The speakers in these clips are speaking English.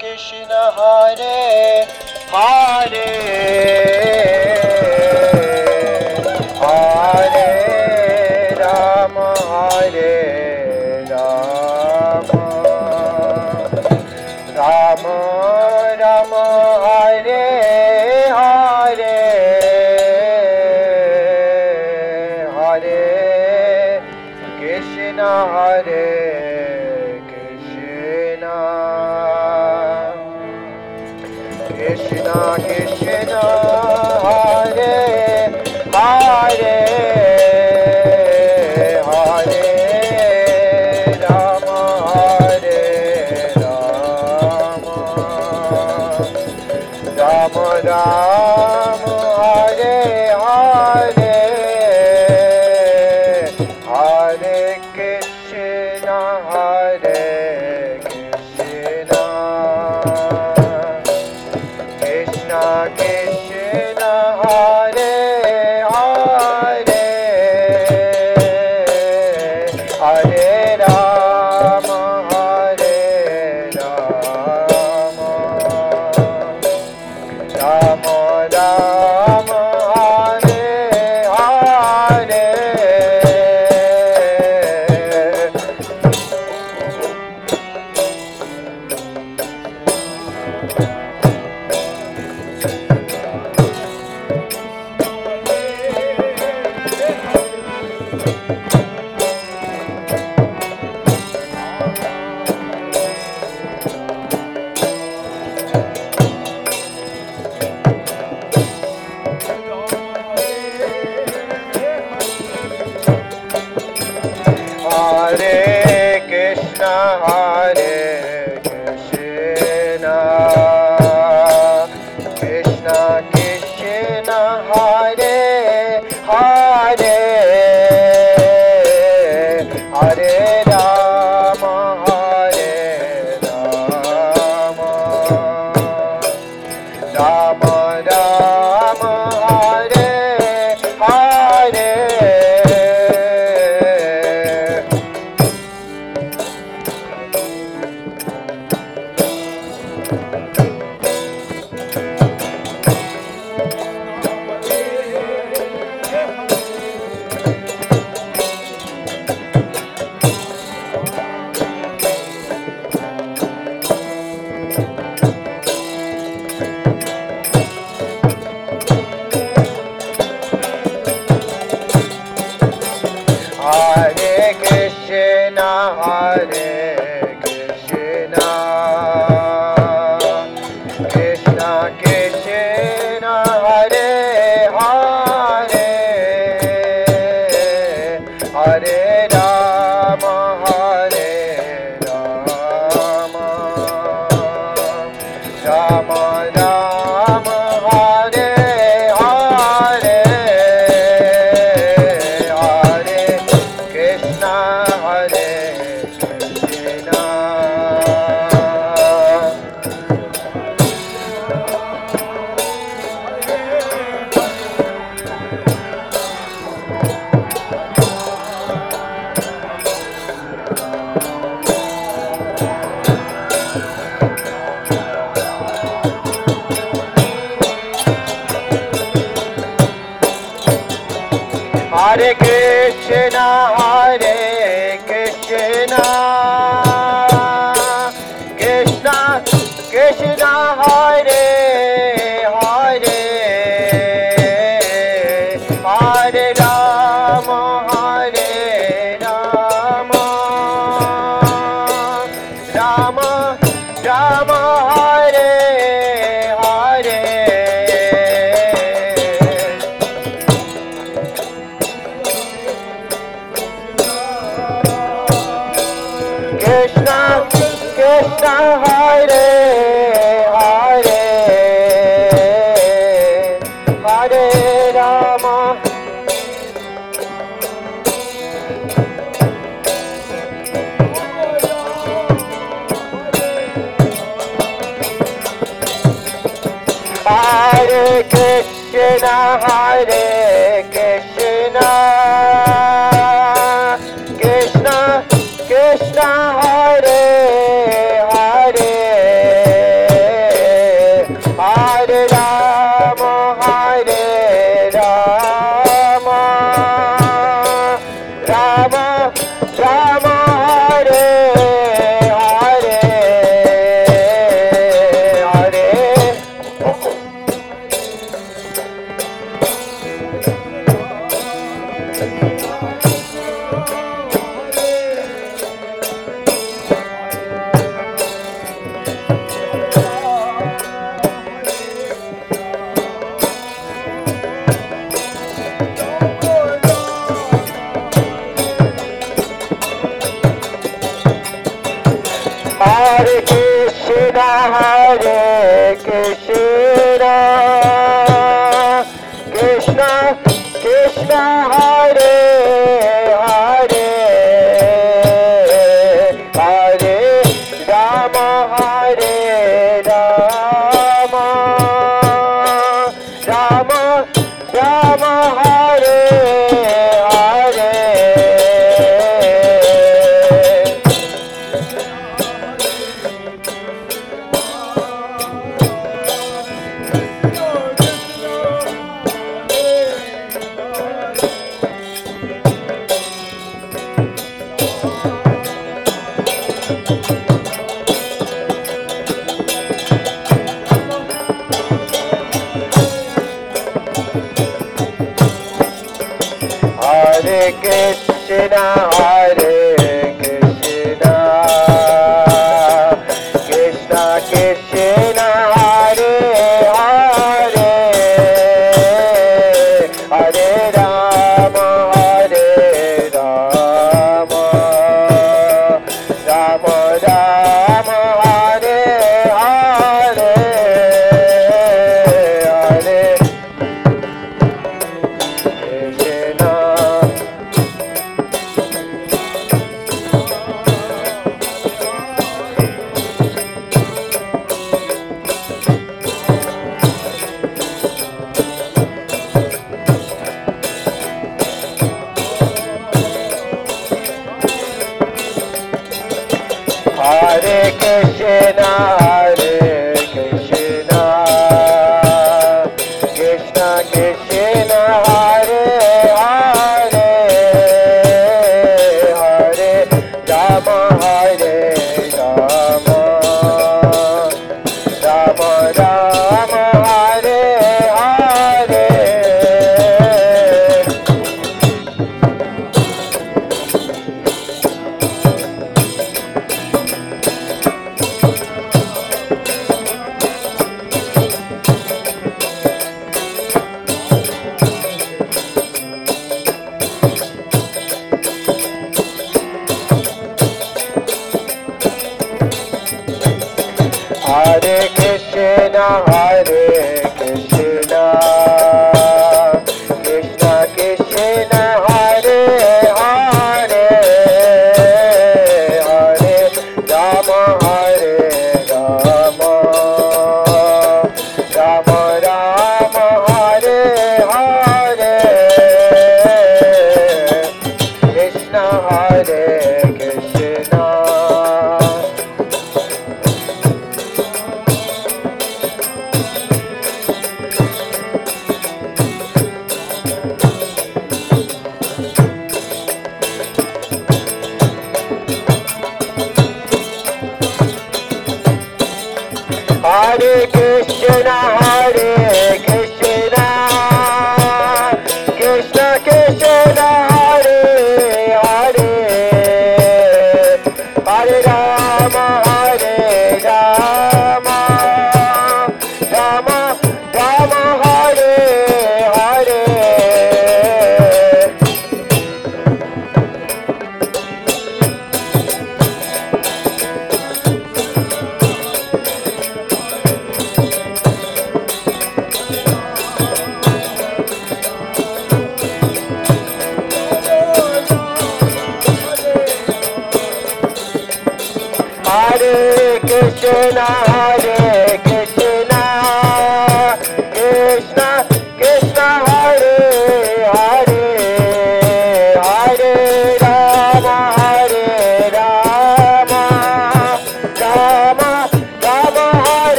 Krishna Hare Hare.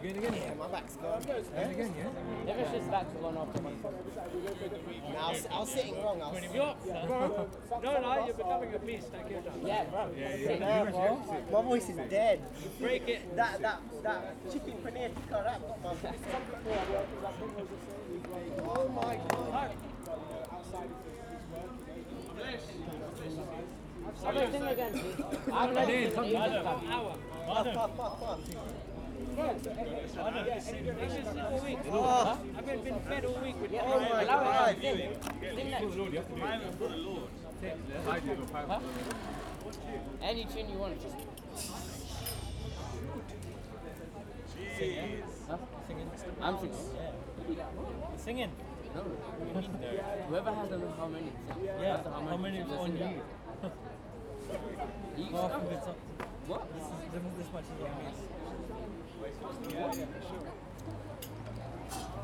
You're going again? Yeah, my back's gone. Going again, yeah? If it's just back to one after one. Now, I was, sitting wrong. I was. You're up, no, no, you're becoming a beast. I get. Yeah, bro. Yeah, yeah. No, bro. My voice is dead. Break it. That, that, that chicken paneer tikka wrap. got my voice. Oh my god. Outside of this. I've been again. I've been again. I've been again. It's just all week. Huh? I've been, been fed all week with my god. Any tune you want. Just Huh? I'm singing. Singing. No. Whoever has the harmony. Yeah, the how many just on you? You Half stop. of it's up. What? This is this, this much is on me.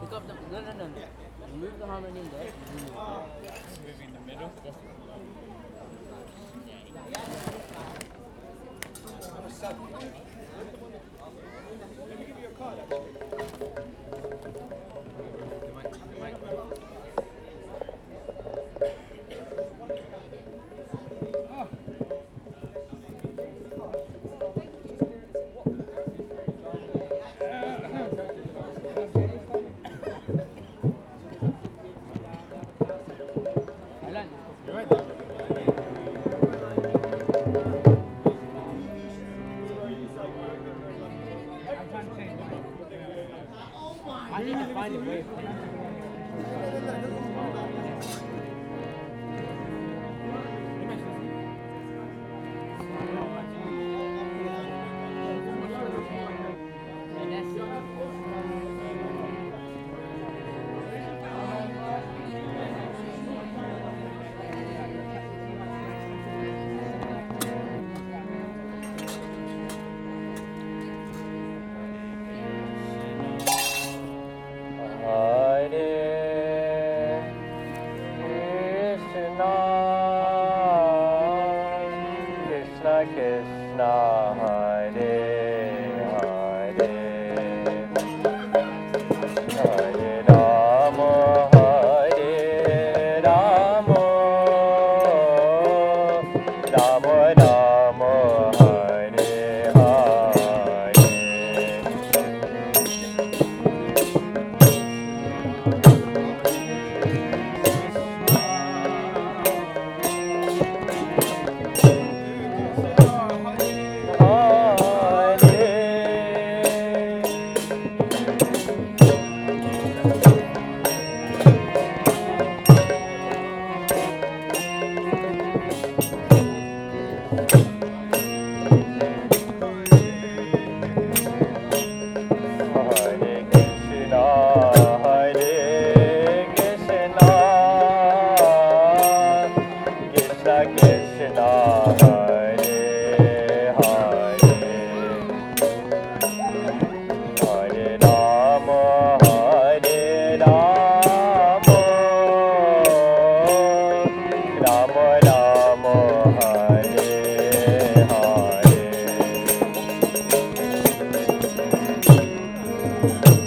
Pick up the. No, no, no, no. Move the harmony in there. Maybe in the middle. Yes. Hare